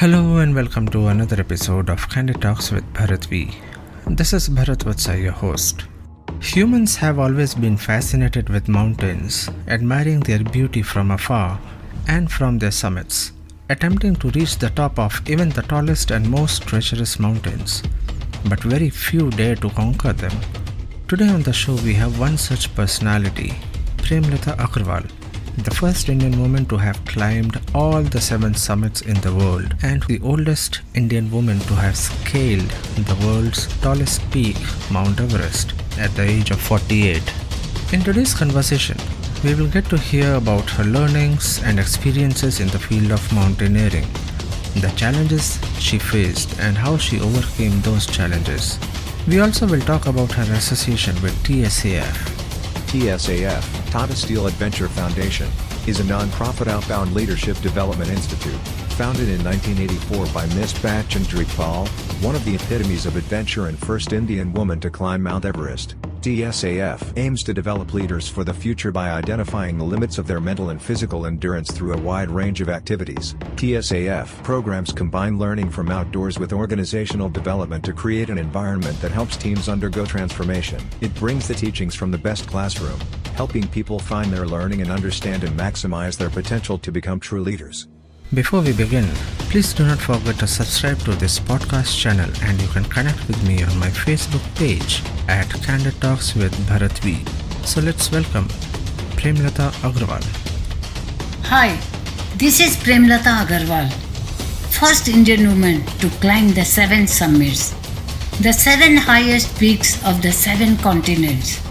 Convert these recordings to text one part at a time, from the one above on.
Hello and welcome to another episode of Candid Talks with Bharat V. This is Bharat Vatsa, your host. Humans have always been fascinated with mountains, admiring their beauty from afar and from their summits, attempting to reach the top of even the tallest and most treacherous mountains. But very few dare to conquer them. Today on the show, we have one such personality, Premlata Agarwal the first Indian woman to have climbed all the seven summits in the world and the oldest Indian woman to have scaled the world's tallest peak, Mount Everest, at the age of 48. In today's conversation, we will get to hear about her learnings and experiences in the field of mountaineering, the challenges she faced, and how she overcame those challenges. We also will talk about her association with TSAF, TSAF, Tata Steel Adventure Foundation, is a non-profit outbound leadership development institute, founded in 1984 by Miss Bachendri Pal, one of the epitomes of adventure and first Indian woman to climb Mount Everest. TSAF aims to develop leaders for the future by identifying the limits of their mental and physical endurance through a wide range of activities. TSAF programs combine learning from outdoors with organizational development to create an environment that helps teams undergo transformation. It brings the teachings from the best classroom, helping people find their learning and understand and maximize their potential to become true leaders. Before we begin, please do not forget to subscribe to this podcast channel and you can connect with me on my Facebook page at Candid Talks with Bharat V. So let's welcome Premlata Agarwal. Hi, this is Premlata Agarwal, first Indian woman to climb the seven summits, the seven highest peaks of the seven continents.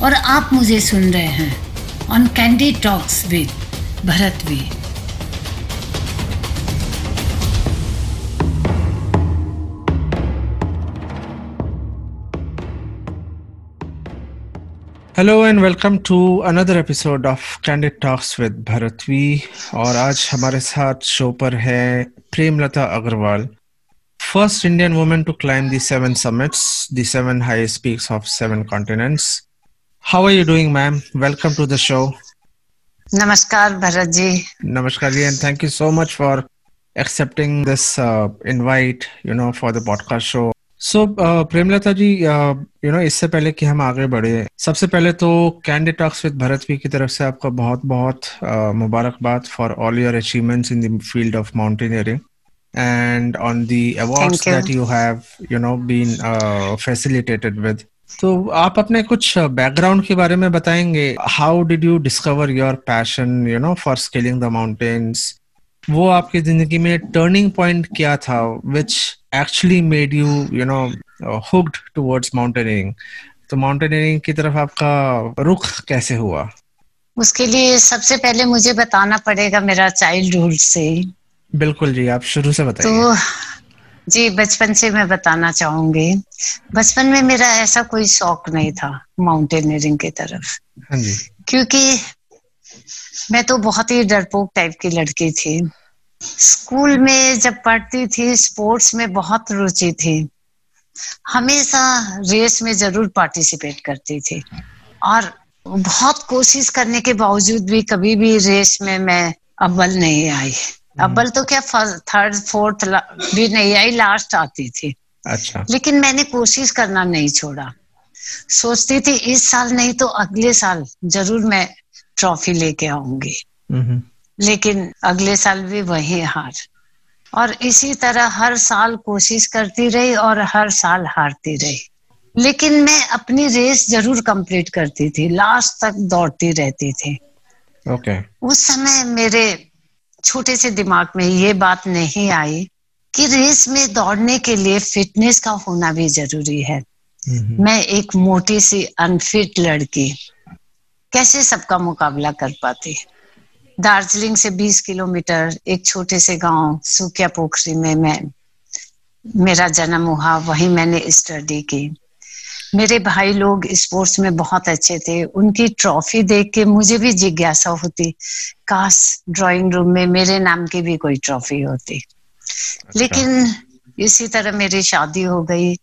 और आप मुझे सुन रहे हैं on candy talks with Bharat we Hello and welcome to another episode of candid talks with Bharat V और आज हमारे साथ show पर है Premlata Agarwal first Indian women to climb the seven summits the seven highest peaks of seven continents how are you doing ma'am welcome to the show नमस्कार भरत जी नमस्कार ji and thank you so much for accepting this uh, invite you know for the podcast show. So Premlata uh, ji you know इससे पहले कि हम आगे बढ़े सबसे पहले तो कैंडिड टॉक्स विद भरत की तरफ़ से आपका बहुत बहुत मुबारकबाद for all your achievements in the field of mountaineering and on the awards that you have you know been uh, facilitated with. तो आप अपने कुछ बैकग्राउंड के बारे में बताएँगे. How did you discover your passion you know for scaling the mountains वो आपकी ज़िंदगी में टर्निंग पॉइंट क्या था? Which actually made you you know hooked towards mountaineering तो माउंटेनियरिंग की तरफ़ आपका रुख कैसे हुआ? उसके लिए सबसे पहले मुझे बताना पड़ेगा मेरा चाइल्डहुड से। बिल्कुल जी आप शुरू से बताइए। तो जी बचपन से मैं बताना चाहूँगी। बचपन में मेरा ऐसा कोई शौक नहीं था माउंटेनियरिंग की तरफ़। हाँ जी। क्योंकि मैं तो बहुत ही डरपोक टाइप की लड़की थी। स्कूल में जब पढ़ती थी स्पोर्ट्स में बहुत रुचि थी। हमेशा रेस में ज़रूर पार्टिसिपेट करती थी। और बहुत कोशिश करने के बावजूद भी कभी भी रेस में मैं अव्वल नहीं आई। हम्म। अव्वल तो क्या थर्ड फोर्थ भी नहीं आई लास्ट आती थी। अच्छा। लेकिन मैंने कोशिश करना नहीं छोड़ा। सोचती थी इस साल नहीं तो अगले साल ज़रूर मैं ट्रॉफी लेके आऊँगी। हम्म। लेकिन अगले साल भी वही हार। और इसी तरह हर साल कोशिश करती रही और हर साल हारती रही। लेकिन मैं अपनी रेस ज़रूर कंप्लीट करती थी लास्ट तक दौड़ती रहती थी। Okay. उस समय मेरे छोटे से दिमाग में ये बात नहीं आई कि रेस में दौड़ने के लिए फिटनेस का होना भी ज़रूरी है। मैं एक मोटी सी अनफिट लड़की कैसे सबका मुकाबला कर पाती? दार्जिलिंग से 20 किलोमीटर एक छोटे से गाँव सुकिया पोखरी में मैं मेरा जन्म हुआ वहीं मैंने स्टडी की। मेरे भाई लोग स्पोर्ट्स में बहुत अच्छे थे। उनकी ट्रॉफी देख के मुझे भी जिज्ञासा होती काश ड्राइंग रूम में मेरे नाम की भी कोई ट्रॉफी होती। अच्छा। लेकिन इसी तरह मेरी शादी हो गई।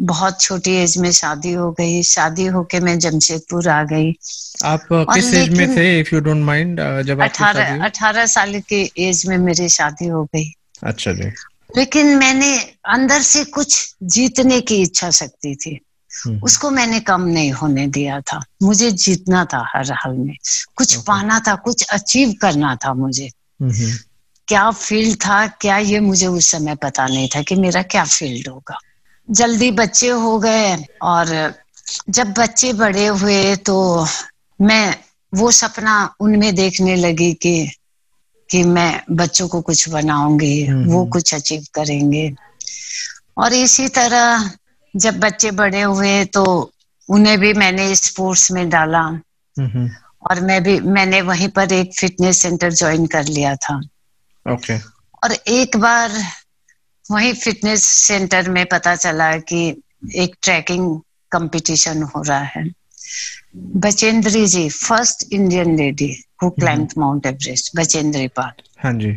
बहुत छोटी एज में शादी हो गई। शादी होके मैं जमशेदपुर आ गई। आप किस एज में थे इफ़ यू डोंट माइंड जब अठारह अठारह साल की एज में मेरी शादी हो गई। अच्छा जी। लेकिन मैंने अंदर से कुछ जीतने की इच्छा शक्ति थी। हम्म। उसको मैंने कम नहीं होने दिया था। मुझे जीतना था हर हाल में। कुछ पाना था कुछ अचीव करना था मुझे। क्या फ़ील्ड था क्या ये मुझे उस समय पता नहीं था कि मेरा क्या फ़ील्ड होगा। जल्दी बच्चे हो गए और जब बच्चे बड़े हुए तो मैं वो सपना उनमें देखने लगी कि कि मैं बच्चों को कुछ बनाऊँगी हम्म, वो कुछ अचीव करेंगे। और इसी तरह जब बच्चे बड़े हुए तो उन्हें भी मैंने स्पोर्ट्स में डाला। और मैं भी मैंने वहीं पर एक फिटनेस सेंटर ज्वाइन कर लिया था। ओके और एक बार वही फिटनेस सेंटर में पता चला कि एक ट्रैकिंग कंपटीशन हो रहा है। Bachendri ji first Indian lady who climb Mount Everest Bachendri Pal. हाँ जी।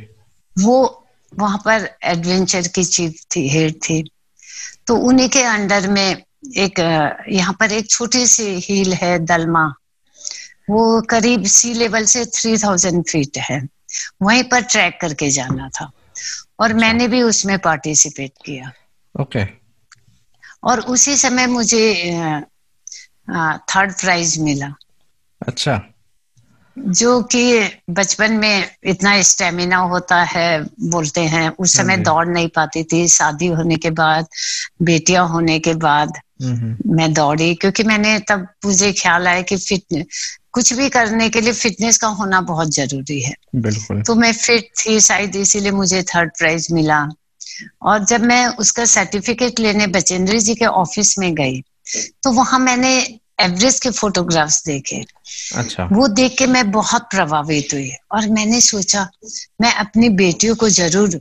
वो वहाँ पर एडवेंचर की चीफ थी हेड थी। तो उन्हीं के अंडर में एक यहाँ पर एक छोटी सी हिल है दलमा। वो करीब सी लेवल से थ्री थाउज़ेंड फीट है। वहीं पर ट्रैक करके जाना था। और अच्छा। मैंने भी उसमें पार्टिसिपेट किया। ओके और उसी समय मुझे थर्ड प्राइज मिला। अच्छा। जो कि बचपन में इतना स्टेमिना होता है बोलते हैं उस समय दौड़ नहीं पाती थी। शादी होने के बाद बेटियाँ होने के बाद मैं दौड़ी क्योंकि मैंने तब मुझे ख्याल आया कि फिट कुछ भी करने के लिए फिटनेस का होना बहुत ज़रूरी है। बिल्कुल। तो मैं फिट थी शायद इसीलिए मुझे थर्ड प्राइज मिला। और जब मैं उसका सर्टिफिकेट लेने बचेंद्री जी के ऑफ़िस में गई तो वहाँ मैंने एवरेस्ट के फोटोग्राफ्स देखे। अच्छा। वो देख के मैं बहुत प्रभावित हुई और मैंने सोचा मैं अपनी बेटियों को ज़रूर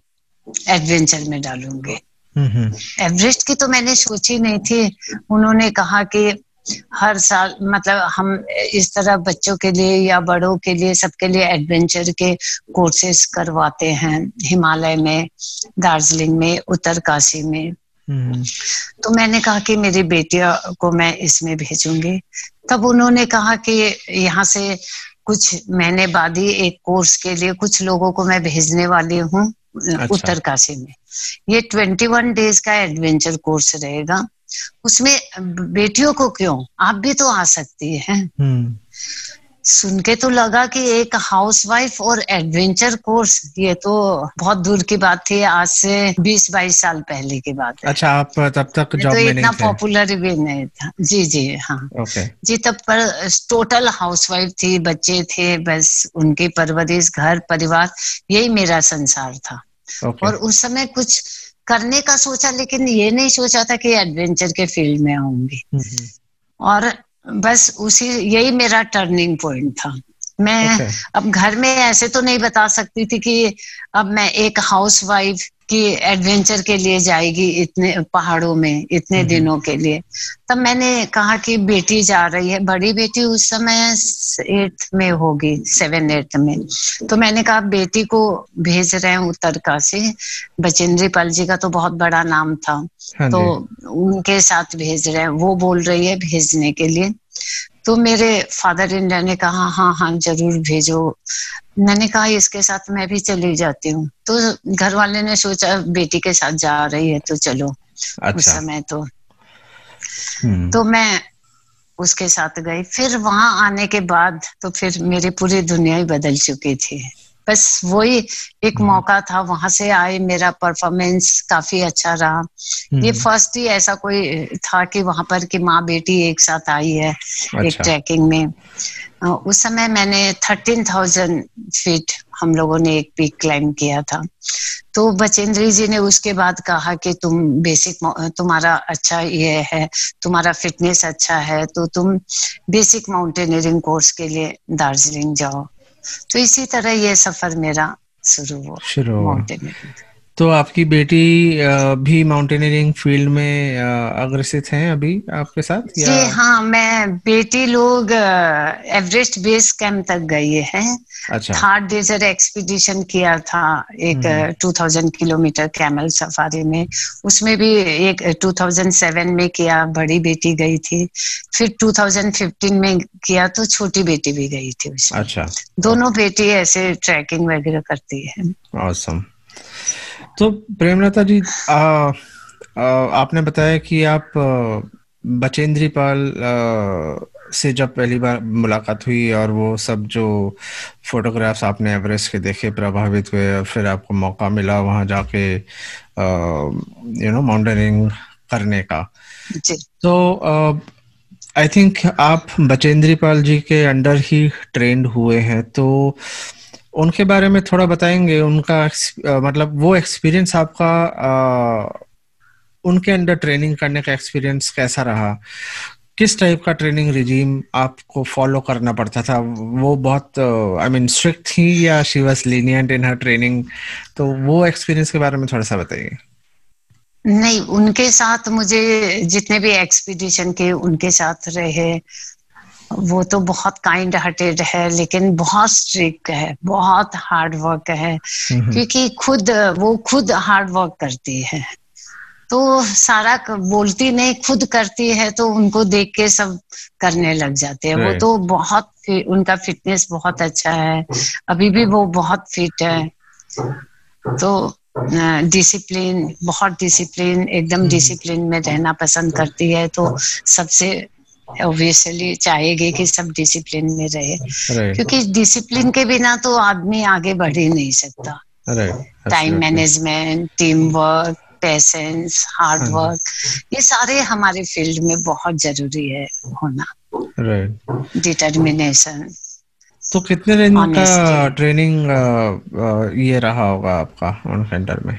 एडवेंचर में डालूँगी। एवरेस्ट की तो मैंने सोची नहीं थी। उन्होंने कहा कि हर साल मतलब हम इस तरह बच्चों के लिए या बड़ों के लिए सबके लिए एडवेंचर के कोर्सेज करवाते हैं हिमालय में दार्जिलिंग में उत्तरकाशी में। हम्म। तो मैंने कहा कि मेरी बेटिया को मैं इसमें भेजूँगी। तब उन्होंने कहा कि यहाँ से कुछ महीने बाद ही एक कोर्स के लिए कुछ लोगों को मैं भेजने वाली हूँ। अच्छा। उत्तरकाशी में। ये ट्वेंटी वन डेज़ का एडवेंचर कोर्स रहेगा। उसमें बेटियों को क्यों? आप भी तो आ सकती हैं। हम्म। सुन के तो लगा कि एक हाउसवाइफ और एडवेंचर कोर्स ये तो बहुत दूर की बात थी। आज से 20-22 साल पहले की बात है। अच्छा आप तब तक जॉब तो में इतना पॉपुलर भी नहीं था। जी जी हाँ। Okay. जी तब पर टोटल हाउसवाइफ थी बच्चे थे बस उनकी परवरिश घर परिवार यही मेरा संसार था। Okay. और उस समय कुछ करने का सोचा लेकिन ये नहीं सोचा था कि एडवेंचर के फ़ील्ड में आऊँगी हम्म। और बस उसी यही मेरा टर्निंग पॉइंट था मैं okay. अब घर में ऐसे तो नहीं बता सकती थी कि अब मैं एक हाउस वाइफ की एडवेंचर के लिए जाएगी इतने पहाड़ों में इतने हम्म। दिनों के लिए। तब मैंने कहा कि बेटी जा रही है बड़ी बेटी उस समय एट्थ में होगी सेवन एट्थ में। तो मैंने कहा बेटी को भेज रहे हैं से। बचेंद्री पाल जी का तो बहुत बड़ा नाम था। हाँ तो उनके साथ भेज रहे हैं। वो बोल रही है भेजने के लिए। तो मेरे फादर इन ने कहा हाँ हाँ ज़रूर भेजो। मैंने कहा इसके साथ मैं भी चली जाती हूँ। तो घर वाले ने सोचा बेटी के साथ जा रही है तो चलो। अच्छा। उस समय तो। हम्म। तो मैं उसके साथ गई। फिर वहाँ आने के बाद तो फिर मेरी पूरी दुनिया ही बदल चुकी थी। बस वही एक हम्म। मौका था वहाँ से आए मेरा परफॉर्मेंस काफ़ी अच्छा रहा ये फ़र्स्ट हम्म। ही ऐसा कोई था कि वहाँ पर कि माँ बेटी एक साथ आई है अच्छा। एक ट्रैकिंग में उस समय मैंने थर्टीन थाउज़ेंड फीट हम लोगों ने एक पीक क्लाइम किया था तो बचेंद्री जी ने उसके बाद कहा कि तुम बेसिक तुम्हारा अच्छा ये है तुम्हारा फिटनेस अच्छा है तो तुम बेसिक माउंटेनियरिंग कोर्स के लिए दार्जिलिंग जाओ तो इसी तरह ये सफ़र मेरा शुरू हुआ शुरू हुआ। तो आपकी बेटी भी माउंटेनियरिंग फ़ील्ड में अग्रसित हैं अभी आपके साथ या? जी हाँ मैं बेटी लोग एवरेस्ट बेस कैंप तक गई है। अच्छा। थर्ड डेजर्ट एक्सपीडिशन किया था एक two thousand kilometre camel safari में। उसमें भी एक 2007 में किया बड़ी बेटी गई थी। फिर 2015 में किया तो छोटी बेटी भी गई थी उसमें। अच्छा। दोनों बेटी ऐसे ट्रैकिंग वगैरह करती है। Awesome. तो प्रेमलता जी आ, आ, आपने बताया कि आप बचेंद्री पाल से जब पहली बार मुलाकात हुई और वो सब जो फोटोग्राफ्स आपने एवरेस्ट के देखे प्रभावित हुए और फिर आपको मौका मिला वहाँ जाके यू नो माउंटेनिंग करने का। तो आई थिंक आप बचेंद्री पाल जी के अंडर ही ट्रेंड हुए हैं तो उनके बारे में थोड़ा बताएँगे, उनका मतलब वो एक्सपीरियंस आपका उनके अंडर ट्रेनिंग करने का एक्सपीरियंस कैसा रहा? किस टाइप का ट्रेनिंग रिजीम आपको फॉलो करना पड़ता था? वो बहुत आई मीन स्ट्रिक्ट थी या she was lenient in her training तो वो एक्सपीरियंस के बारे में थोड़ा सा बताइए। नहीं, उनके साथ मुझे जितने भी एक्सपीडिशन के उनके साथ रहे वो तो बहुत काइंड हार्टेड है लेकिन बहुत स्ट्रिक्ट है बहुत हार्ड वर्क है क्योंकि खुद वो खुद हार्ड वर्क करती है। तो सारा बोलती नहीं खुद करती है तो उनको देख के सब करने लग जाते हैं। वो तो बहुत उनका फिटनेस बहुत अच्छा है अभी भी वो बहुत फिट है। तो डिसिप्लिन बहुत डिसिप्लिन एकदम डिसिप्लिन हम्म। में रहना पसंद करती है तो सबसे ऑब्वियसली चाहेगी कि सब डिसिप्लिन में रहे क्योंकि डिसिप्लिन के बिना तो आदमी आगे बढ़ ही नहीं सकता। Time management team work patience hard work ये सारे हमारे फ़ील्ड में बहुत ज़रूरी है होना। डिटर्मिनेशन तो कितने दिन का ट्रेनिंग ये रहा होगा आपका ऑन सेंटर में?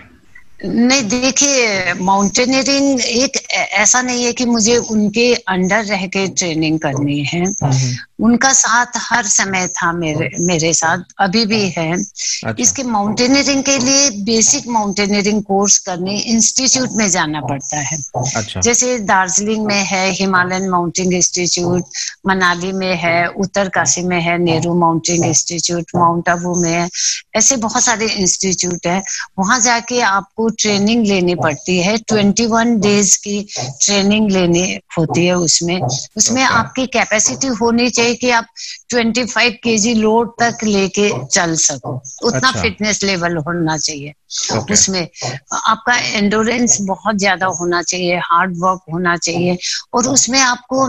नहीं, देखिए माउंटेनियरिंग एक ऐसा नहीं है कि मुझे उनके अंडर रह के ट्रेनिंग करनी है हम्म। उनका साथ हर समय था मेरे मेरे साथ अभी भी है। अच्छा। इसके माउंटेनियरिंग के लिए बेसिक माउंटेनियरिंग कोर्स करने इंस्टीट्यूट में जाना पड़ता है। अच्छा। जैसे दार्जिलिंग में है हिमालयन माउंटेन इंस्टीट्यूट मनाली में है उत्तरकाशी में है Nehru mountain institute Mount Abu में है ऐसे बहुत सारे इंस्टीट्यूट है। वहाँ जाके आपको ट्रेनिंग लेनी पड़ती है। ट्वेंटी वन डेज़ की ट्रेनिंग लेनी होती है उसमें। उसमें आपकी कैपेसिटी होनी चाहिए कि आप 25 फाइव के जी लोड तक लेके चल सको। उतना अच्छा। फिटनेस लेवल होना चाहिए। Okay. उसमें आपका एंडोरेंस बहुत ज़्यादा होना चाहिए हार्ड वर्क होना चाहिए और उसमें आपको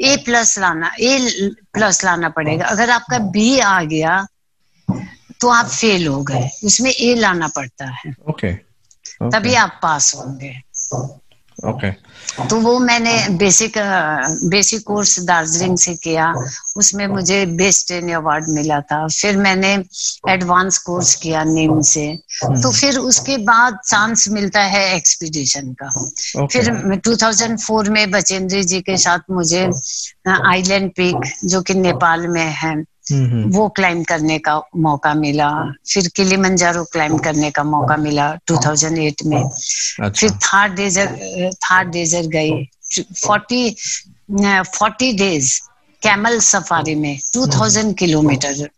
ए प्लस लाना ए प्लस लाना पड़ेगा। अगर आपका बी आ गया तो आप फेल हो गए। उसमें ए लाना पड़ता है। Okay okay. तभी आप पास होंगे। ओके तो वो मैंने बेसिक बेसिक कोर्स दार्जिलिंग से किया। उसमें मुझे बेस्ट ट्रेन अवार्ड मिला था। फिर मैंने एडवांस कोर्स किया नीम से। hmm. तो फिर उसके बाद चांस मिलता है एक्सपीडिशन का। Okay. फिर 2004 में बचेंद्री जी के साथ मुझे आइलैंड पीक जो कि नेपाल में है वो क्लाइम करने का मौका मिला। फिर किली मंजारो क्लाइम करने का मौका मिला 2008 में। अच्छा। फिर थार डेजर थार डेजर गई forty forty days camel safari में 2000 किलोमीटर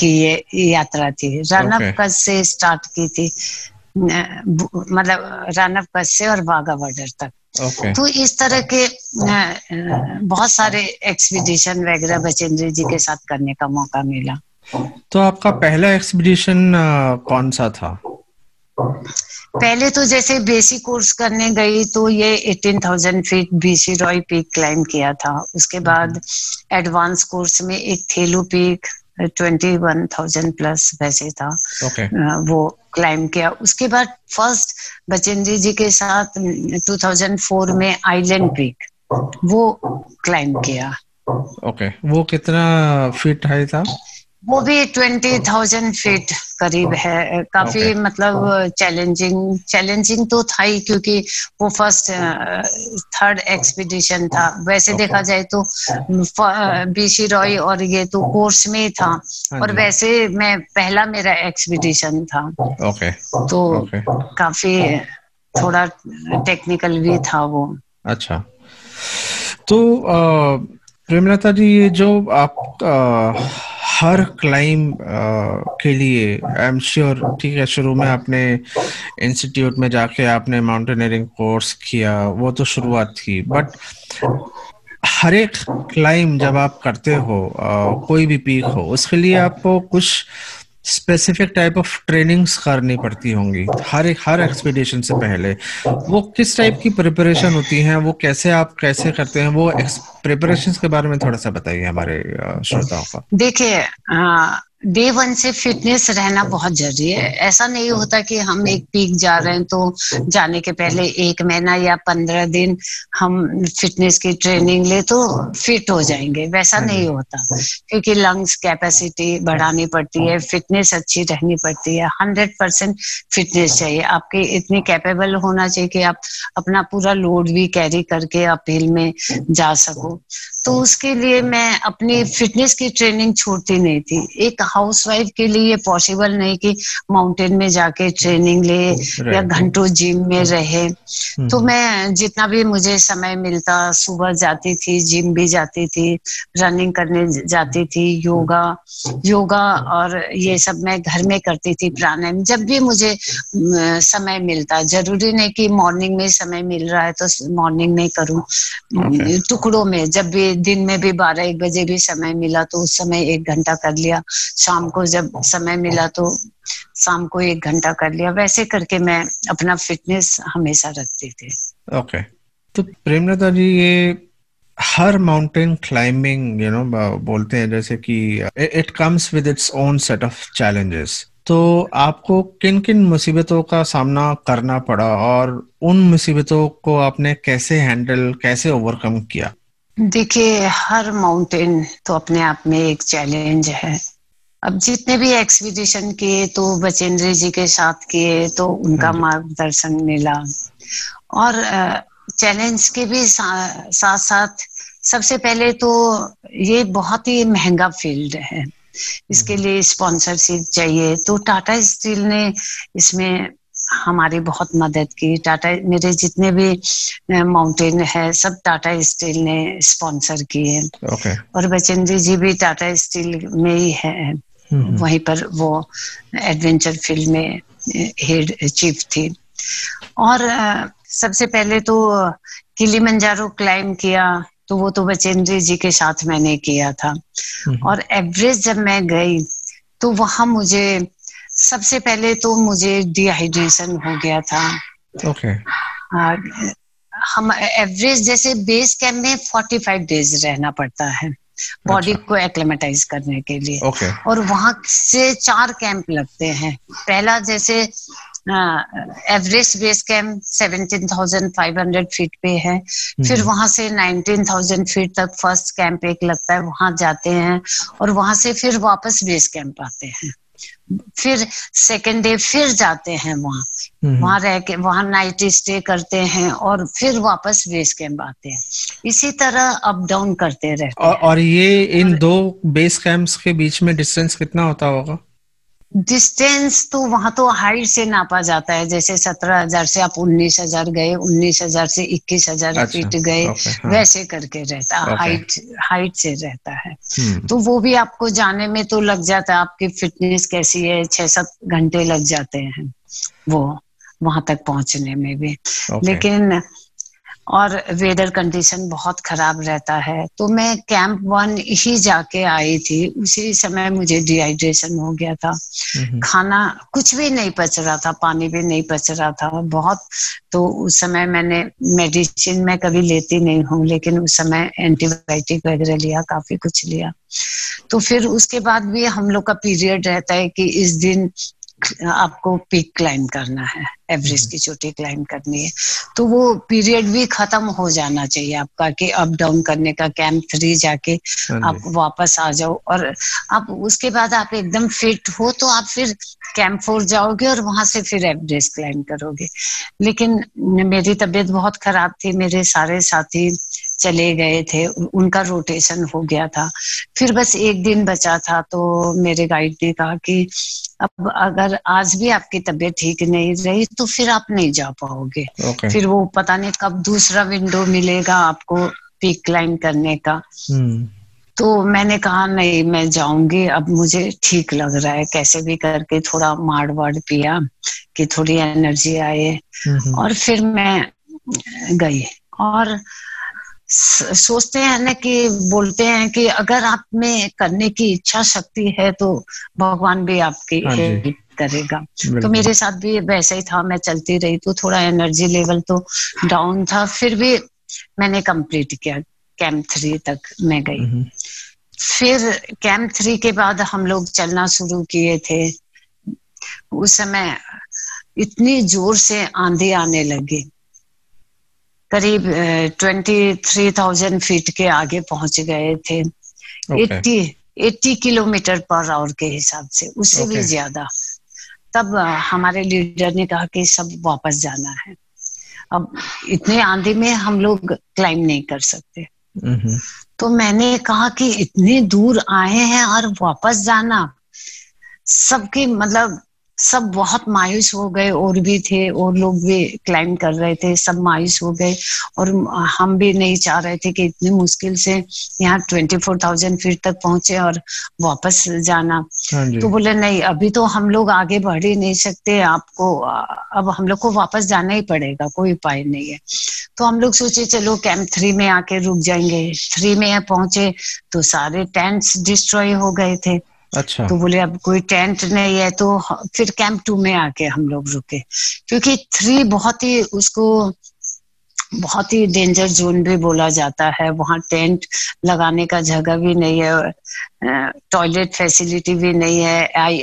की ये यात्रा थी। रनअप okay. से स्टार्ट की थी। मतलब कच्छ से और वाघा बॉर्डर तक। Okay. तो इस तरह के बहुत सारे एक्सपीडिशन वगैरह बचेंद्र जी के साथ करने का मौका मिला। तो आपका पहला एक्सपीडिशन कौन सा था? पहले तो जैसे बेसिक कोर्स करने गई तो ये 18,000 feet BC Roy peak climb किया था। उसके बाद एडवांस कोर्स में एक Thelu peak twenty one thousand plus वैसे था okay. वो क्लाइम किया उसके बाद फ़र्स्ट बचेंद्री जी के साथ 2004 में आइलैंड पीक वो क्लाइम किया ओके okay. वो कितना फीट हाई था वो भी ट्वेंटी थाउज़ेंड फीट करीब है। काफ़ी okay. मतलब चैलेंजिंग चैलेंजिंग तो था ही क्योंकि वो फ़र्स्ट थर्ड एक्सपीडिशन था। वैसे okay. देखा जाए तो बीसी रॉय और ये तो कोर्स में ही था। हाँ और वैसे मैं पहला मेरा एक्सपीडिशन था। Okay. तो okay. काफ़ी थोड़ा टेक्निकल भी था वो। अच्छा। तो प्रेमलता जी ये जो आप आ, हर क्लाइम के लिए आई एम श्योर ठीक है, शुरू में आपने इंस्टीट्यूट में जाके आपने माउंटेनियरिंग कोर्स किया, वो तो शुरुआत थी बट हर एक क्लाइम जब आप करते हो कोई भी पीक हो, उसके लिए आपको कुछ स्पेसिफिक टाइप ऑफ़ ट्रेनिंग्स करनी पड़ती होंगी, हर एक, हर एक्सपीडिशन से पहले। वो किस टाइप की प्रिपरेशन होती है, वो कैसे आप कैसे करते हैं, वो प्रिपरेशन के बारे में थोड़ा सा बताइए हमारे श्रोताओं का। देखिए डे वन से फिटनेस रहना बहुत ज़रूरी है। ऐसा नहीं होता कि हम एक पीक जा रहे हैं तो जाने के पहले एक महीना या पंद्रह दिन हम फिटनेस की ट्रेनिंग ले तो फिट हो जाएँगे। वैसा हाँ नहीं होता क्योंकि लंग्स कैपेसिटी बढ़ानी पड़ती है फिटनेस अच्छी रहनी पड़ती है। हंड्रेड परसेंट फिटनेस चाहिए। आपके इतनी कैपेबल होना चाहिए कि आप अपना पूरा लोड भी कैरी करके अपील में जा सको। तो उसके लिए मैं अपनी फिटनेस की ट्रेनिंग छोड़ती नहीं थी। एक हाउसवाइफ के लिए ये पॉसिबल नहीं कि माउंटेन में जाके ट्रेनिंग ले या घंटों जिम में रहे। हम्म। तो मैं जितना भी मुझे समय मिलता सुबह जाती थी जिम भी जाती थी रनिंग करने जाती थी योगा योगा और ये सब मैं घर में करती थी प्राणायाम। जब भी मुझे समय मिलता ज़रूरी नहीं कि मॉर्निंग में समय मिल रहा है तो मॉर्निंग में करूँ। टुकड़ों में जब भी दिन में भी बारह एक बजे भी समय मिला तो उस समय एक घंटा कर लिया। शाम को जब समय मिला तो शाम को एक घंटा कर लिया। वैसे करके मैं अपना फिटनेस हमेशा रखती थी। Okay okay. तो प्रेमलता जी ये हर माउंटेन क्लाइंबिंग यू नो बोलते हैं जैसे कि it comes with its own set of challenges तो आपको किन किन मुसीबतों का सामना करना पड़ा और उन मुसीबतों को आपने कैसे हैंडल कैसे ओवरकम किया? देखिए हर माउंटेन तो अपने आप में एक चैलेंज है। अब जितने भी एक्सपीडिशन किए तो बचेंद्र जी के साथ किए तो उनका हाँ मार्गदर्शन मिला। और चैलेंज के भी सा, साथ साथ सबसे पहले तो ये बहुत ही महँगा फ़ील्ड है। इसके हम्म। लिए स्पॉन्सरशिप चाहिए। तो टाटा स्टील ने इसमें हमारी बहुत मदद की टाटा मेरे जितने भी माउंटेन है सब टाटा स्टील ने स्पॉन्सर किए okay. और बचेंद्र जी भी टाटा स्टील में ही है हम्म। वहीं पर वो एडवेंचर फ़ील्ड में हेड चीफ थी और सबसे पहले तो किली मंजारो क्लाइम किया तो वो तो बचेंद्री जी के साथ मैंने किया था। और एवरेज जब मैं गई तो वहाँ मुझे सबसे पहले तो मुझे डिहाइड्रेशन हो गया था ओके okay. हम एवरेज जैसे बेस कैंप में फोर्टी फाइव डेज़ रहना पड़ता है बॉडी अच्छा। को एक्लेमेटाइज करने के लिए okay. और वहाँ से चार कैंप लगते हैं पहला जैसे एवरेस्ट बेस कैंप 17,500 फीट पे है फिर हम्म। वहाँ से 19,000 फीट तक फ़र्स्ट कैंप एक लगता है वहाँ जाते हैं और वहाँ से फिर वापस बेस कैंप आते हैं फिर सेकेंड डे फिर जाते हैं वहाँ। वहाँ वहाँ रह के वहाँ नाइट स्टे करते हैं और फिर वापस बेस कैंप आते हैं। इसी तरह अप डाउन करते रहते और, हैं। और ये इन और, दो बेस कैंप्स के बीच में डिस्टेंस कितना होता होगा? डिस्टेंस तो वहाँ तो हाइट से नापा जाता है जैसे सत्रह हज़ार से आप उन्नीस हज़ार गए उन्नीस हज़ार से इक्कीस हज़ार अच्छा, फीट गए हाँ. वैसे करके रहता है हाइट हाइट से रहता है हम्म। तो वो भी आपको जाने में तो लग जाता है आपकी फिटनेस कैसी है छह सात घंटे लग जाते हैं वो वहाँ तक पहुँचने में भी लेकिन और वेदर कंडीशन बहुत खराब रहता है। तो मैं कैंप वन ही जाके आई थी। उसी समय मुझे डिहाइड्रेशन हो गया था। खाना कुछ भी नहीं पच रहा था पानी भी नहीं पच रहा था बहुत। तो उस समय मैंने मेडिसिन मैं कभी लेती नहीं हूँ लेकिन उस समय एंटीबायोटिक वगैरह लिया काफ़ी कुछ लिया। तो फिर उसके बाद भी हम लोग का पीरियड रहता है कि इस दिन आपको पीक क्लाइम करना है एवरेस्ट हम्म। की चोटी क्लाइम करनी है तो वो पीरियड भी खत्म हो जाना चाहिए आपका कि अप डाउन करने का कैंप थ्री जाके हाँ आप वापस आ जाओ और आप उसके बाद आप एकदम फिट हो तो आप फिर कैंप फोर जाओगे और वहाँ से फिर एवरेस्ट क्लाइम करोगे लेकिन मेरी तबीयत बहुत खराब थी मेरे सारे साथी चले गए थे उनका रोटेशन हो गया था। फिर बस एक दिन बचा था तो मेरे गाइड ने कहा कि अब अगर आज भी आपकी तबीयत ठीक नहीं रही तो फिर आप नहीं जा पाओगे। Okay. फिर वो पता नहीं कब दूसरा विंडो मिलेगा आपको पीक क्लाइम करने का। Hmm. तो मैंने कहा नहीं मैं जाऊँगी। अब मुझे ठीक लग रहा है। कैसे भी करके थोड़ा माड़ वाड़ पिया कि थोड़ी एनर्जी आए। Hmm. और फिर मैं गई। और सोचते हैं ना कि बोलते हैं कि अगर आप में करने की इच्छा शक्ति है तो भगवान भी आपकी हाँ करेगा। तो मेरे साथ भी वैसा ही था मैं चलती रही तो थोड़ा एनर्जी लेवल तो डाउन था फिर भी मैंने कंप्लीट किया कैंप थ्री तक मैं गई। हम्म, फिर कैंप थ्री के बाद हम लोग चलना शुरू किए थे। उस समय इतनी ज़ोर से आंधी आने लगी। करीब ट्वेंटी थ्री थाउज़ेंड फीट के आगे पहुँच गए थे। Eighty eighty kilometre per hour के हिसाब से उससे okay. भी ज़्यादा। तब हमारे लीडर ने कहा कि सब वापस जाना है। अब इतने आंधी में हम लोग क्लाइम नहीं कर सकते। हम्म, तो मैंने कहा कि इतने दूर आए हैं और वापस जाना सबके मतलब सब बहुत मायूस हो गए और भी थे और लोग भी क्लाइम कर रहे थे सब मायूस हो गए। और हम भी नहीं चाह रहे थे कि इतनी मुश्किल से यहाँ ट्वेंटी फोर थाउज़ेंड फीट तक पहुँचे और वापस जाना। हाँ तो बोले नहीं अभी तो हम लोग आगे बढ़ ही नहीं सकते आपको अब हम लोग को वापस जाना ही पड़ेगा कोई उपाय नहीं है। तो हम लोग सोचे चलो कैंप थ्री में आके रुक जाएँगे। थ्री में पहुँचे तो सारे टेंट्स डिस्ट्रॉय हो गए थे। अच्छा। तो बोले अब कोई टेंट नहीं है तो फिर कैंप टू में आके हम लोग रुके। क्योंकि थ्री बहुत ही उसको बहुत ही डेंजर जोन भी बोला जाता है। वहाँ टेंट लगाने का जगह भी नहीं है टॉयलेट फैसिलिटी भी नहीं है। आई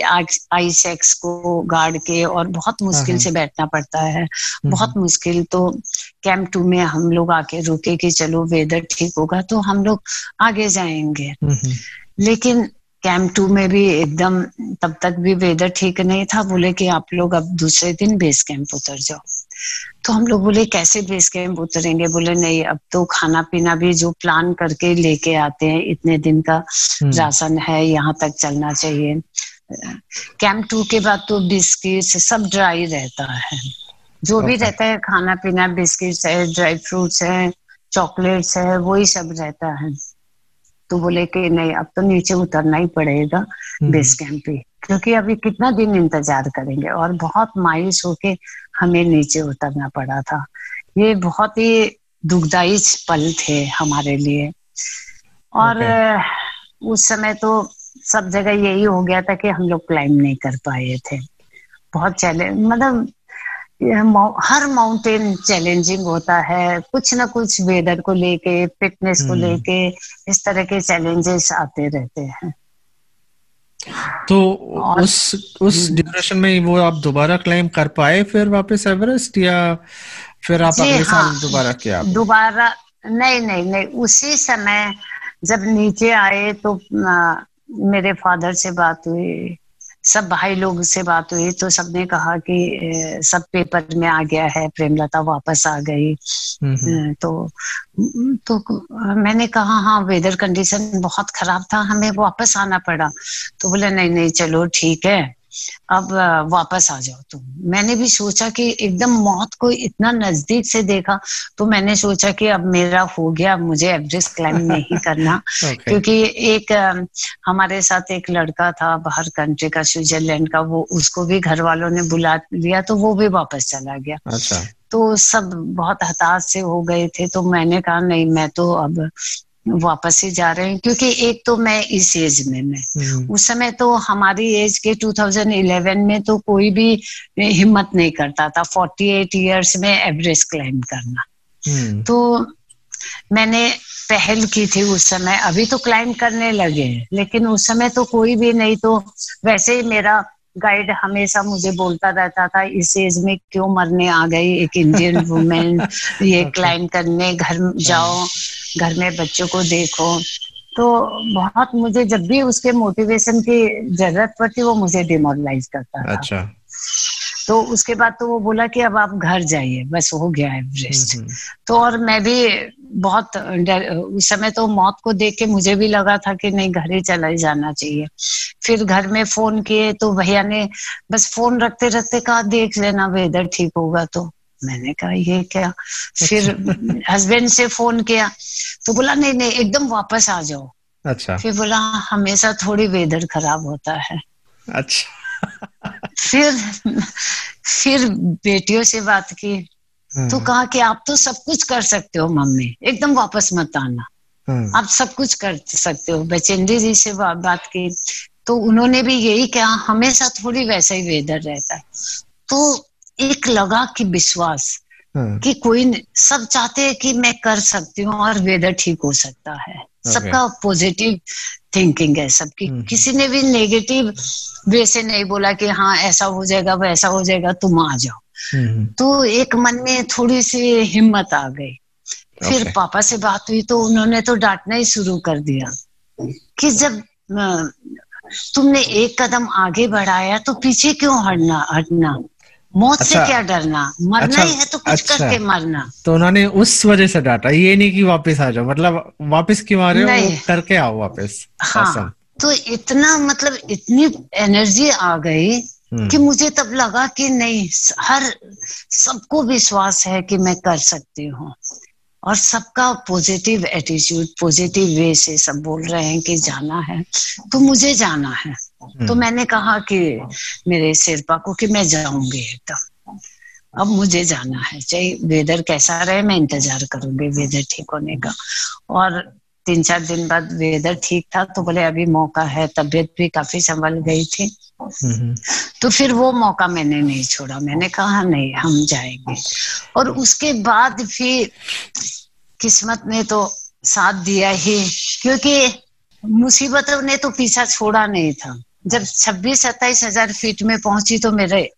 आई सेक्स को गार्ड के और बहुत मुश्किल हाँ, से बैठना पड़ता है। बहुत मुश्किल। तो कैंप टू में हम लोग आके रुके कि चलो वेदर ठीक होगा तो हम लोग आगे जाएँगे। हम्म, लेकिन कैंप टू में भी एकदम तब तक भी वेदर ठीक नहीं था। बोले कि आप लोग अब दूसरे दिन बेस कैंप उतर जाओ। तो हम लोग बोले कैसे बेस कैंप उतरेंगे? बोले नहीं अब तो खाना पीना भी जो प्लान करके लेके आते हैं इतने दिन का हम्म, राशन है यहाँ तक चलना चाहिए। कैंप टू के बाद तो बिस्किट सब ड्राई रहता है। जो भी रहता है खाना पीना बिस्किट्स है ड्राई फ्रूट्स है चॉकलेट्स है वही सब रहता है। तो बोले कि नहीं अब तो नीचे उतरना ही पड़ेगा हम्म, बेस कैंप पे। क्योंकि अभी कितना दिन इंतज़ार करेंगे और बहुत मायूस होके हमें नीचे उतरना पड़ा था। ये बहुत ही दुखदायी पल थे हमारे लिए। और Okay. उस समय तो सब जगह यही हो गया था कि हम लोग क्लाइम नहीं कर पाए थे। बहुत चैलेंज मतलब हर माउंटेन चैलेंजिंग होता है। कुछ ना कुछ वेदर को लेके फिटनेस को हम्म। लेके इस तरह के चैलेंजेस आते रहते हैं। तो और- उस उस ड्यूरेशन में वो आप दोबारा क्लाइम कर पाए फिर वापस एवरेस्ट या फिर आप अगले साल हाँ। दोबारा किया दोबारा नहीं नहीं नहीं उसी समय जब नीचे आए तो आ, मेरे फादर से बात हुई। सब भाई लोग से बात हुई तो सबने कहा कि सब पेपर में आ गया है प्रेमलता वापस आ गई। हम्म, हम्म, तो तो मैंने कहा हाँ वेदर कंडीशन बहुत खराब था हमें वापस आना पड़ा। तो बोले नहीं नहीं चलो ठीक है। अब वापस आ जाओ तुम। मैंने भी सोचा कि एकदम मौत को इतना नज़दीक से देखा तो मैंने सोचा कि अब मेरा हो गया मुझे एवरेस्ट क्लाइम नहीं करना। ओके क्योंकि एक हमारे साथ एक लड़का था बाहर कंट्री का स्विट्जरलैंड का वो उसको भी घर वालों ने बुला लिया तो वो भी वापस चला गया। अच्छा। तो सब बहुत हताश से हो गए थे तो मैंने कहा नहीं मैं तो अब वापस ही जा रहे हैं क्योंकि एक तो मैं इस एज में मैं हम्म, उस समय तो हमारी एज के 2011 में तो कोई भी हिम्मत नहीं करता था 48 इयर्स में एवरेस्ट क्लाइम करना। हम्म, तो मैंने पहल की थी उस समय अभी तो क्लाइम करने लगे हैं, लेकिन उस समय तो कोई भी नहीं तो वैसे ही मेरा गाइड हमेशा मुझे बोलता रहता था इस एज में क्यों मरने आ गई एक इंडियन वुमेन ये. क्लाइम करने घर जाओ घर में बच्चों को देखो। तो बहुत मुझे जब भी उसके मोटिवेशन की ज़रूरत पड़ती वो मुझे डिमोरलाइज करता था। अच्छा। तो उसके बाद तो वो बोला कि अब आप घर जाइए बस हो गया एवरेस्ट हम्म, तो और मैं भी बहुत उस समय तो मौत को देख के मुझे भी लगा था कि नहीं घर ही चला ही जाना चाहिए। फिर घर में फ़ोन किए तो भैया ने बस फ़ोन रखते रखते कहा देख लेना वेदर ठीक होगा तो। मैंने कहा ये क्या? फिर हस्बैंड से फ़ोन किया तो बोला नहीं नहीं एकदम वापस आ जाओ। अच्छा। फिर बोला हमेशा थोड़ी वेदर खराब होता है। अच्छा। फिर फिर बेटियों से बात की। तो कहा कि आप तो सब कुछ कर सकते हो मम्मी एकदम वापस मत आना हाँ। आप सब कुछ कर सकते हो बचेंद्री जी से बा, बात की तो उन्होंने भी यही कहा हमेशा थोड़ी वैसा ही वेदर रहता है तो एक लगा कि विश्वास हाँ। कि कोई सब चाहते हैं कि मैं कर सकती हूँ और वेदर ठीक हो सकता है okay. सबका पॉजिटिव थिंकिंग है सबकी हम्म। किसी ने भी नेगेटिव वे से नहीं बोला कि हाँ ऐसा हो जाएगा वैसा हो जाएगा तुम आ जाओ। तो एक मन में थोड़ी सी हिम्मत आ गई। फिर okay. पापा से बात हुई तो उन्होंने तो डांटना ही शुरू कर दिया कि जब तुमने एक कदम आगे बढ़ाया तो पीछे क्यों हटना हटना? मौत अच्छा, से क्या डरना? मरना अच्छा, ही है तो कुछ अच्छा, करके मरना। तो उन्होंने उस वजह से डांटा ये नहीं कि वापस आ जाओ मतलब वापस क्यों आ रहे हो? करके आओ वापस। हाँ तो इतना मतलब इतनी एनर्जी आ गई हम्म। कि मुझे तब लगा कि नहीं हर सबको विश्वास है कि मैं कर सकती हूँ। और सबका पॉजिटिव एटीट्यूड पॉजिटिव वे से सब बोल रहे हैं कि जाना है। तो मुझे जाना है। तो हम्म। मैंने कहा कि मेरे शेरपा को कि मैं जाऊँगी एकदम। अब मुझे जाना है। चाहे वेदर कैसा रहे मैं इंतज़ार करूँगी। वेदर ठीक होने का। और तीन चार दिन बाद वेदर ठीक था तो बोले अभी मौका है तबीयत भी काफ़ी संभल गई थी। तो फिर वो मौका मैंने नहीं छोड़ा मैंने कहा नहीं हम जाएँगे। और उसके बाद फिर किस्मत ने तो साथ दिया ही क्योंकि मुसीबतों ने तो पीछा छोड़ा नहीं था। जब छब्बीस सत्ताईस हज़ार फीट में पहुँची तो मेरे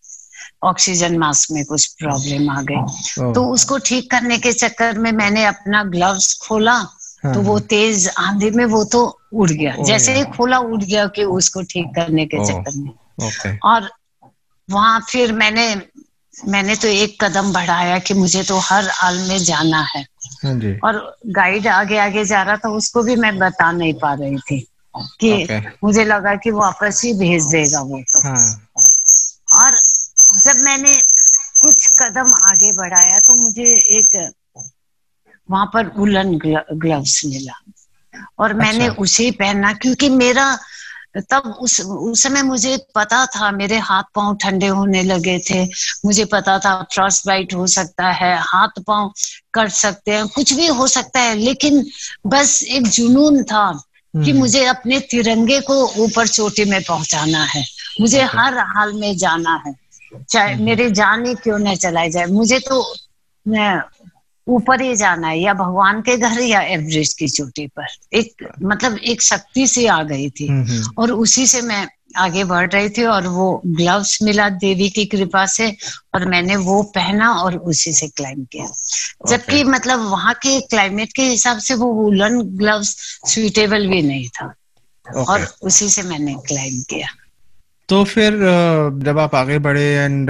ऑक्सीजन मास्क में कुछ प्रॉब्लम आ गई। तो उसको ठीक करने के चक्कर में मैंने अपना ग्लव्स खोला तो वो हाँ। तेज आंधी में वो तो उड़ गया। जैसे ही खोला उड़ गया कि उसको ठीक करने के चक्कर में। और वहाँ फिर मैंने मैंने तो एक कदम बढ़ाया कि मुझे तो हर हाल में जाना है। हाँ और गाइड आगे आगे जा रहा था उसको भी मैं बता नहीं पा रही थी कि मुझे लगा कि वापस ही भेज देगा वो तो। हाँ. और जब मैंने कुछ कदम आगे बढ़ाया तो मुझे एक वहाँ पर उलन ग्लव्स मिला और अच्छा। मैंने उसे पहना क्योंकि मेरा तब उस उस समय मुझे पता था मेरे हाथ पाँव ठंडे होने लगे थे मुझे पता था फ्रॉस्ट बाइट हो सकता है हाथ पाँव कट सकते हैं कुछ भी हो सकता है लेकिन बस एक जुनून था कि हम्म। मुझे अपने तिरंगे को ऊपर चोटी में पहुंचाना है मुझे हर हाल में जाना है चाहे हम्म। मेरे जाने क्यों न चलाए जाए मुझे तो ऊपर ही जाना है या भगवान के घर या एवरेस्ट की चोटी पर। एक मतलब एक शक्ति से आ गई थी। हम्म, और उसी से मैं आगे बढ़ रही थी और वो ग्लव्स मिला देवी की कृपा से और मैंने वो पहना और उसी से क्लाइम किया। जबकि okay. मतलब वहाँ के क्लाइमेट के हिसाब से वो वुलन ग्लव्स सुइटेबल भी नहीं था। Okay. और उसी से मैंने क्लाइम किया। तो फिर जब आप आगे बढ़े एंड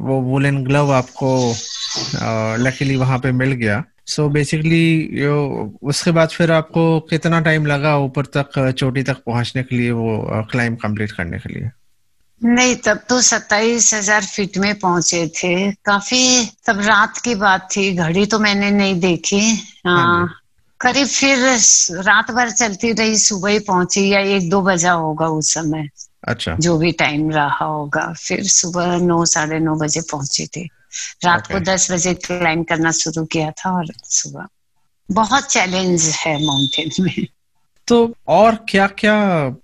वो वुलन ग्लव आपको लकीली वहाँ पे मिल गया। सो so बेसिकली उसके बाद फिर आपको कितना टाइम लगा ऊपर तक चोटी तक पहुँचने के लिए वो क्लाइम कंप्लीट करने के लिए? नहीं तब तो सत्ताईस हज़ार फीट में पहुँचे थे। काफ़ी तब रात की बात थी। घड़ी तो मैंने नहीं देखी। हाँ करीब फिर रात भर चलती रही सुबह ही पहुँची या एक दो बजा होगा उस समय। अच्छा। जो भी टाइम रहा होगा। फिर सुबह नौ साढ़े नौ बजे पहुँचे थे। रात okay. को दस बजे क्लाइम करना शुरू किया था और सुबह। बहुत चैलेंज है माउंटेन में। तो और क्या क्या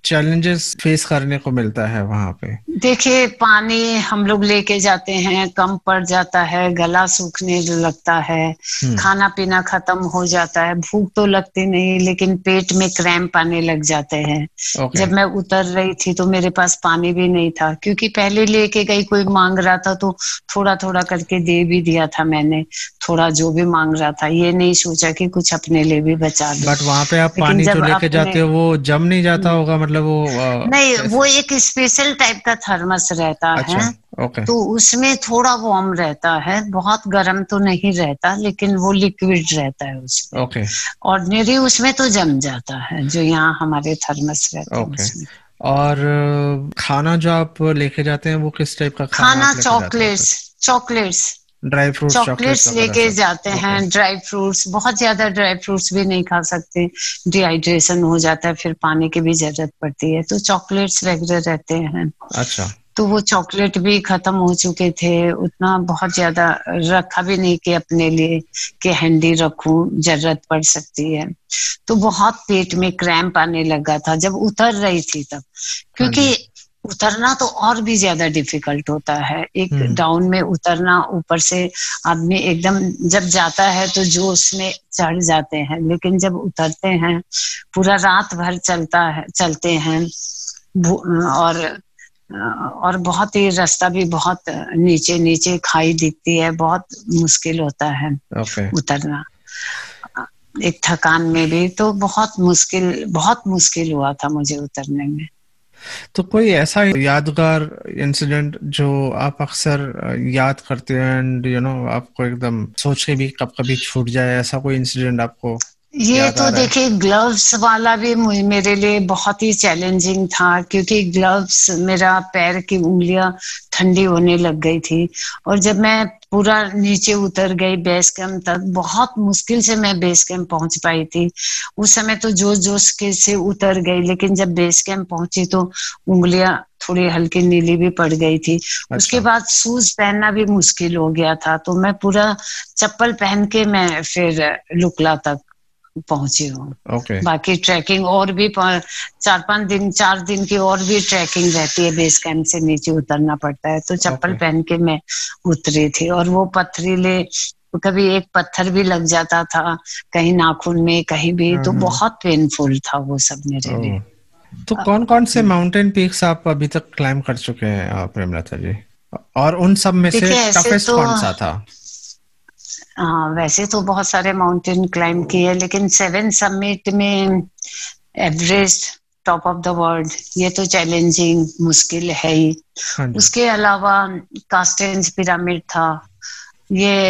चैलेंजेस फेस करने को मिलता है वहाँ पे देखिए पानी हम लोग लेके जाते हैं कम पड़ जाता है गला सूखने लगता है हम्म। खाना पीना खत्म हो जाता है भूख तो लगती नहीं लेकिन पेट में क्रैम्प आने लग जाते हैं okay. जब मैं उतर रही थी तो मेरे पास पानी भी नहीं था क्योंकि पहले लेके गई कोई मांग रहा था तो थोड़ा थोड़ा करके दे भी दिया था मैंने थोड़ा जो भी मांग रहा था ये नहीं सोचा कि कुछ अपने लिए भी बचा दो बट वहाँ पे आप पानी जो लेके जाते हो वो जम नहीं जाता होगा मतलब वो आ, नहीं वो एक स्पेशल टाइप का थर्मस रहता अच्छा, है ओके। तो उसमें थोड़ा वार्म रहता है बहुत गर्म तो नहीं रहता लेकिन वो लिक्विड रहता है उसमें। ओके ऑर्डिनरी उसमें तो जम जाता है जो यहाँ हमारे थर्मस रहते हैं उसमें। और खाना जो आप लेके जाते हैं वो किस टाइप का खाना chocolates chocolates dry fruits chocolates लेके जाते हैं ड्राई फ्रूट्स बहुत ज़्यादा ड्राई फ्रूट्स भी नहीं खा सकते। डिहाइड्रेशन हो जाता है फिर पानी की भी ज़रूरत पड़ती है। तो चॉकलेट्स रेगुलर रहते हैं। अच्छा। तो वो चॉकलेट भी खत्म हो चुके थे उतना बहुत ज़्यादा रखा भी नहीं कि अपने लिए कि हैंडी रखूँ ज़रूरत पड़ सकती है। तो बहुत पेट में क्रैम्प आने लगा था जब उतर रही थी तब। क्योंकि हाँ उतरना तो और भी ज़्यादा डिफ़िकल्ट होता है एक डाउन हम्म। में उतरना ऊपर से आदमी एकदम जब जाता है तो जोश में चढ़ जाते हैं लेकिन जब उतरते हैं पूरा रात भर चलता है चलते हैं और और बहुत ही रास्ता भी बहुत नीचे नीचे खाई दिखती है बहुत मुश्किल होता है okay. उतरना एक थकान में भी तो बहुत मुश्किल बहुत मुश्किल हुआ था मुझे उतरने में तो कोई ऐसा यादगार इंसिडेंट जो आप अक्सर याद करते हैं एंड यू नो आपको एकदम सोच के भी कब कभी छूट जाए, ऐसा कोई इंसिडेंट आपको ये तो देखिए ग्लव्स वाला भी मेरे लिए बहुत ही चैलेंजिंग था क्योंकि ग्लव्स मेरा पैर की उंगलियाँ ठंडी होने लग गई थी। और जब मैं पूरा नीचे उतर गई बेस कैंप तक बहुत मुश्किल से मैं बेस कैंप पहुँच पाई थी। उस समय तो जोश जोश के से उतर गई लेकिन जब बेस कैंप पहुँची तो उंगलियाँ थोड़ी हल्की नीली भी पड़ गई थी। अच्छा। उसके बाद शूज़ पहनना भी मुश्किल हो गया था तो मैं पूरा चप्पल पहन के मैं फिर लुकला तक पहुँची हूँ okay. बाकी ट्रैकिंग और भी चार पाँच दिन चार दिन की और भी ट्रैकिंग रहती है बेस कैंप से नीचे उतरना पड़ता है तो चप्पल okay. पहन के मैं उतरी थी और वो पथरीले कभी एक पत्थर भी लग जाता था कहीं नाखून में कहीं भी तो हम्म। बहुत पेनफुल था वो सब मेरे लिए तो कौन कौन से माउंटेन पीक्स आप अभी तक क्लाइम कर चुके हैं प्रेमलता जी और उन सब में से टफेस्ट तो, कौन सा था वैसे तो बहुत सारे माउंटेन क्लाइंब किए लेकिन सेवन समिट में Everest top of the world ये तो चैलेंजिंग मुश्किल है ही। हाँ उसके अलावा कास्टेंस पिरामिड था ये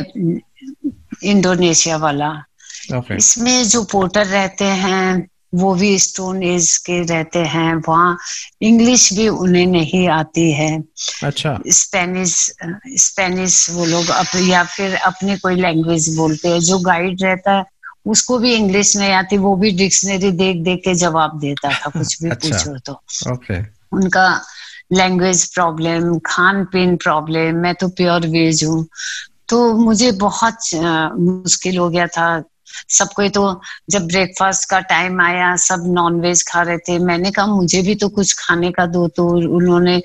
इंडोनेशिया वाला। Okay. इसमें जो पोर्टर रहते हैं वो भी स्टोन एज के रहते हैं वहाँ इंग्लिश भी उन्हें नहीं आती है। अच्छा। स्पेनिश स्पेनिश वो लोग अप, या फिर अपनी कोई लैंग्वेज बोलते हैं जो गाइड रहता है उसको भी इंग्लिश नहीं आती वो भी डिक्शनरी देख देख के जवाब देता था कुछ भी अच्छा, पूछो तो। ओके उनका लैंग्वेज प्रॉब्लम खान पीन प्रॉब्लम मैं तो प्योर वेज हूँ। तो मुझे बहुत मुश्किल हो गया था सब कोई तो जब ब्रेकफास्ट का टाइम आया सब नॉन वेज खा रहे थे मैंने कहा मुझे भी तो कुछ खाने का दो। तो उन्होंने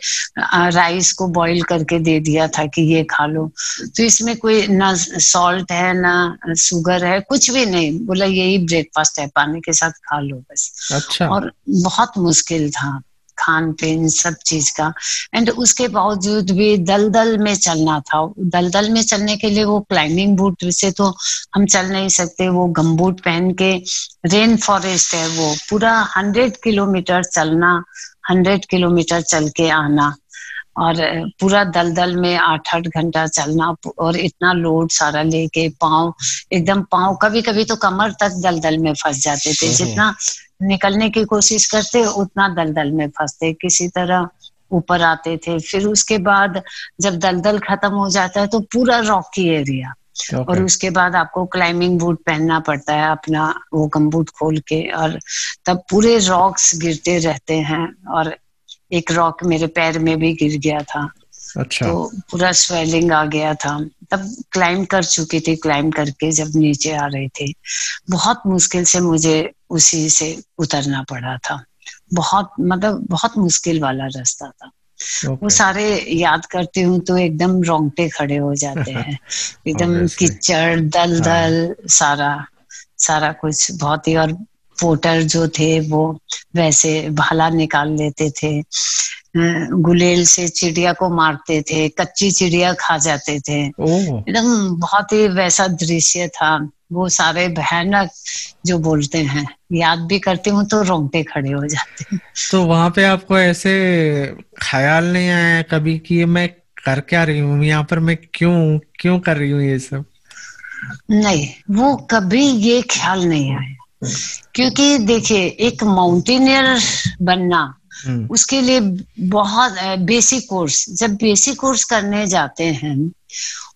राइस को बॉईल करके दे दिया था कि ये खा लो। तो इसमें कोई ना सॉल्ट है ना शुगर है कुछ भी नहीं। बोला यही ब्रेकफास्ट है पानी के साथ खा लो बस। अच्छा। और बहुत मुश्किल था। खान पीन सब चीज़ का। एंड उसके बावजूद भी दलदल में चलना था। दलदल में चलने के लिए वो क्लाइंबिंग बूट से तो हम चल नहीं सकते। वो गम बूट पहन के रेन फॉरेस्ट है वो। पूरा हंड्रेड किलोमीटर चलना हंड्रेड किलोमीटर चल के आना। और पूरा दलदल में आठ आठ घंटा चलना और इतना लोड सारा लेके पाँव एकदम पाँव। कभी कभी तो कमर तक दलदल में फंस जाते थे। जितना निकलने की कोशिश करते उतना दलदल में फंसते। किसी तरह ऊपर आते थे। फिर उसके बाद जब दलदल खत्म हो जाता है तो पूरा रॉकी एरिया। Okay. और उसके बाद आपको क्लाइंबिंग बूट पहनना पड़ता है अपना वो गमबूट खोल के। और तब पूरे रॉक्स गिरते रहते हैं। और एक रॉक मेरे पैर में भी गिर गया था। अच्छा। तो पूरा स्वेलिंग आ गया था। तब क्लाइम कर चुकी थी क्लाइम करके जब नीचे आ रही थी बहुत मुश्किल से मुझे उसी से उतरना पड़ा था। बहुत मतलब बहुत मुश्किल वाला रास्ता था। okay. वो सारे याद करती हूँ तो एकदम रोंगटे खड़े हो जाते हैं। एकदम कीचड़ दल दल हाँ. सारा सारा कुछ बहुत ही और पोटर जो थे वो वैसे भाला निकाल लेते थे। गुलेल से चिड़िया को मारते थे कच्ची चिड़िया खा जाते थे। एकदम बहुत ही वैसा दृश्य था। वो सारे भयानक जो बोलते हैं याद भी करती हूँ तो रोंगटे खड़े हो जाते हैं। तो वहाँ पे आपको ऐसे ख्याल नहीं आया कभी कि मैं कर क्या रही हूँ? यहाँ पर मैं क्यों क्यों कर रही हूँ ये सब? नहीं वो कभी ये ख्याल नहीं आया। क्योंकि देखिए एक माउंटेनियर बनना। उसके लिए बहुत बेसिक कोर्स जब बेसिक कोर्स करने जाते हैं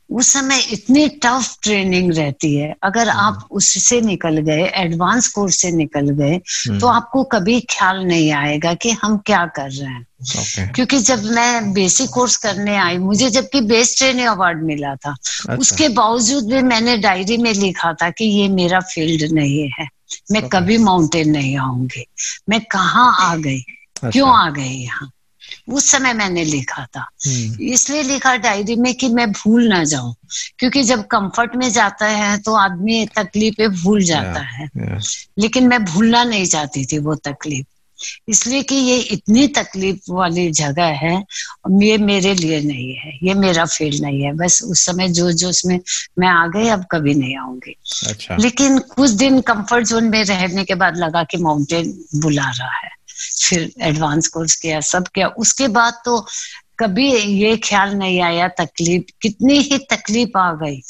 उस समय इतनी टफ ट्रेनिंग रहती है। अगर हम्म। आप उससे निकल गए एडवांस कोर्स से निकल गए हम्म। तो आपको कभी ख्याल नहीं आएगा कि हम क्या कर रहे हैं। ओके क्योंकि जब मैं बेसिक कोर्स करने आई मुझे जबकि बेस्ट ट्रेनिंग अवार्ड मिला था अच्छा। उसके बावजूद भी मैंने डायरी में लिखा था कि ये मेरा फ़ील्ड नहीं है। मैं Okay. कभी माउंटेन नहीं आऊँगी। मैं कहाँ आ गई? अच्छा, क्यों आ गई यहाँ? उस समय मैंने लिखा था। हम्म, इसलिए लिखा डायरी में कि मैं भूल ना जाऊँ क्योंकि जब कंफर्ट में जाता है तो आदमी तकलीफें भूल जाता Yeah. है। yeah, लेकिन मैं भूलना नहीं चाहती थी वो तकलीफ़। इसलिए कि ये इतनी तकलीफ़ वाली जगह है ये मेरे लिए नहीं है ये मेरा फ़ील्ड नहीं है। बस उस समय जो जो उसमें मैं आ गई अब कभी नहीं आऊँगी। अच्छा। लेकिन कुछ दिन कंफर्ट जोन में रहने के बाद लगा कि माउंटेन बुला रहा है। फिर एडवांस कोर्स किया सब किया। उसके बाद तो कभी ये ख्याल नहीं आया तकलीफ़ कितनी ही तकलीफ़ आ गई।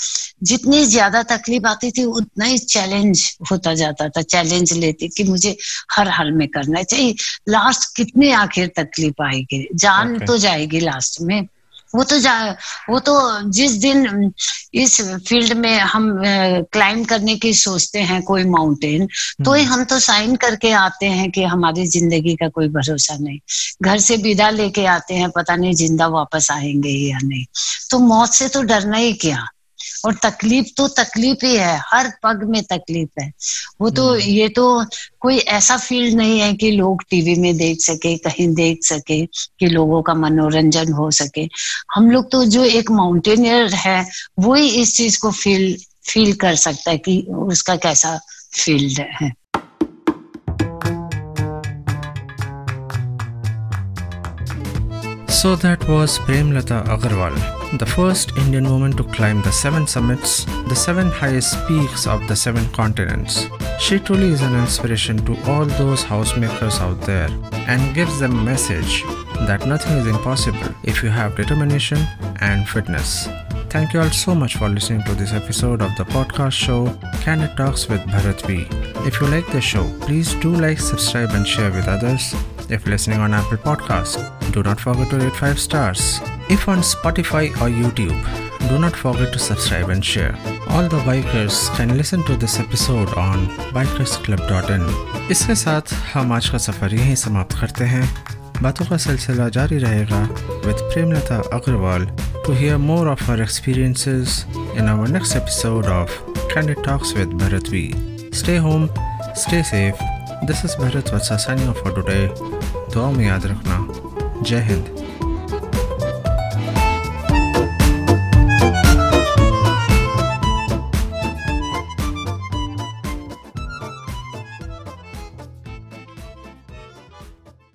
जितनी ज़्यादा तकलीफ़ आती थी उतना ही चैलेंज होता जाता था। चैलेंज लेती कि मुझे हर हाल में करना चाहिए। लास्ट कितनी आखिर तकलीफ़ आएगी? जान Okay. तो जाएगी लास्ट में। वो तो जा वो तो जिस दिन इस फ़ील्ड में हम क्लाइम करने की सोचते हैं कोई माउंटेन तो ही हम तो साइन करके आते हैं कि हमारी ज़िंदगी का कोई भरोसा नहीं। घर से विदा लेके आते हैं पता नहीं ज़िंदा वापस आएँगे या नहीं। तो मौत से तो डरना ही क्या? और तकलीफ़ तो तकलीफ़ ही है हर पग में तकलीफ़ है। वो तो ये तो कोई ऐसा फ़ील्ड नहीं है कि लोग टीवी में देख सके कहीं देख सके कि लोगों का मनोरंजन हो सके। हम लोग तो जो एक माउंटेनियर है वो ही इस चीज़ को फील फील कर सकता है कि उसका कैसा फ़ील्ड है। So that was Premlata Agarwal, the first Indian woman to climb the seven summits, the seven highest peaks of the seven continents. She truly is an inspiration to all those housemakers out there and gives them a message that nothing is impossible if you have determination and fitness. Thank you all so much for listening to this episode of the podcast show Candid Talks with Bharat V. If you like the show, please do like, subscribe, and share with others. If listening on Apple Podcast, do not forget to rate 5 stars. If on Spotify or YouTube, do not forget to subscribe and share. All the bikers can listen to this episode on bikersclub.in. इसके साथ हम आज का सफ़र यहीं समाप्त करते हैं बातों का सिलसिला जारी रहेगा with Premlata Agarwal to hear more of her experiences in our next episode of Candid Talks with Bharat V. Stay home, stay safe. This is Bharat Vatsa signing off for today. दुआ में याद रखना जय हिंद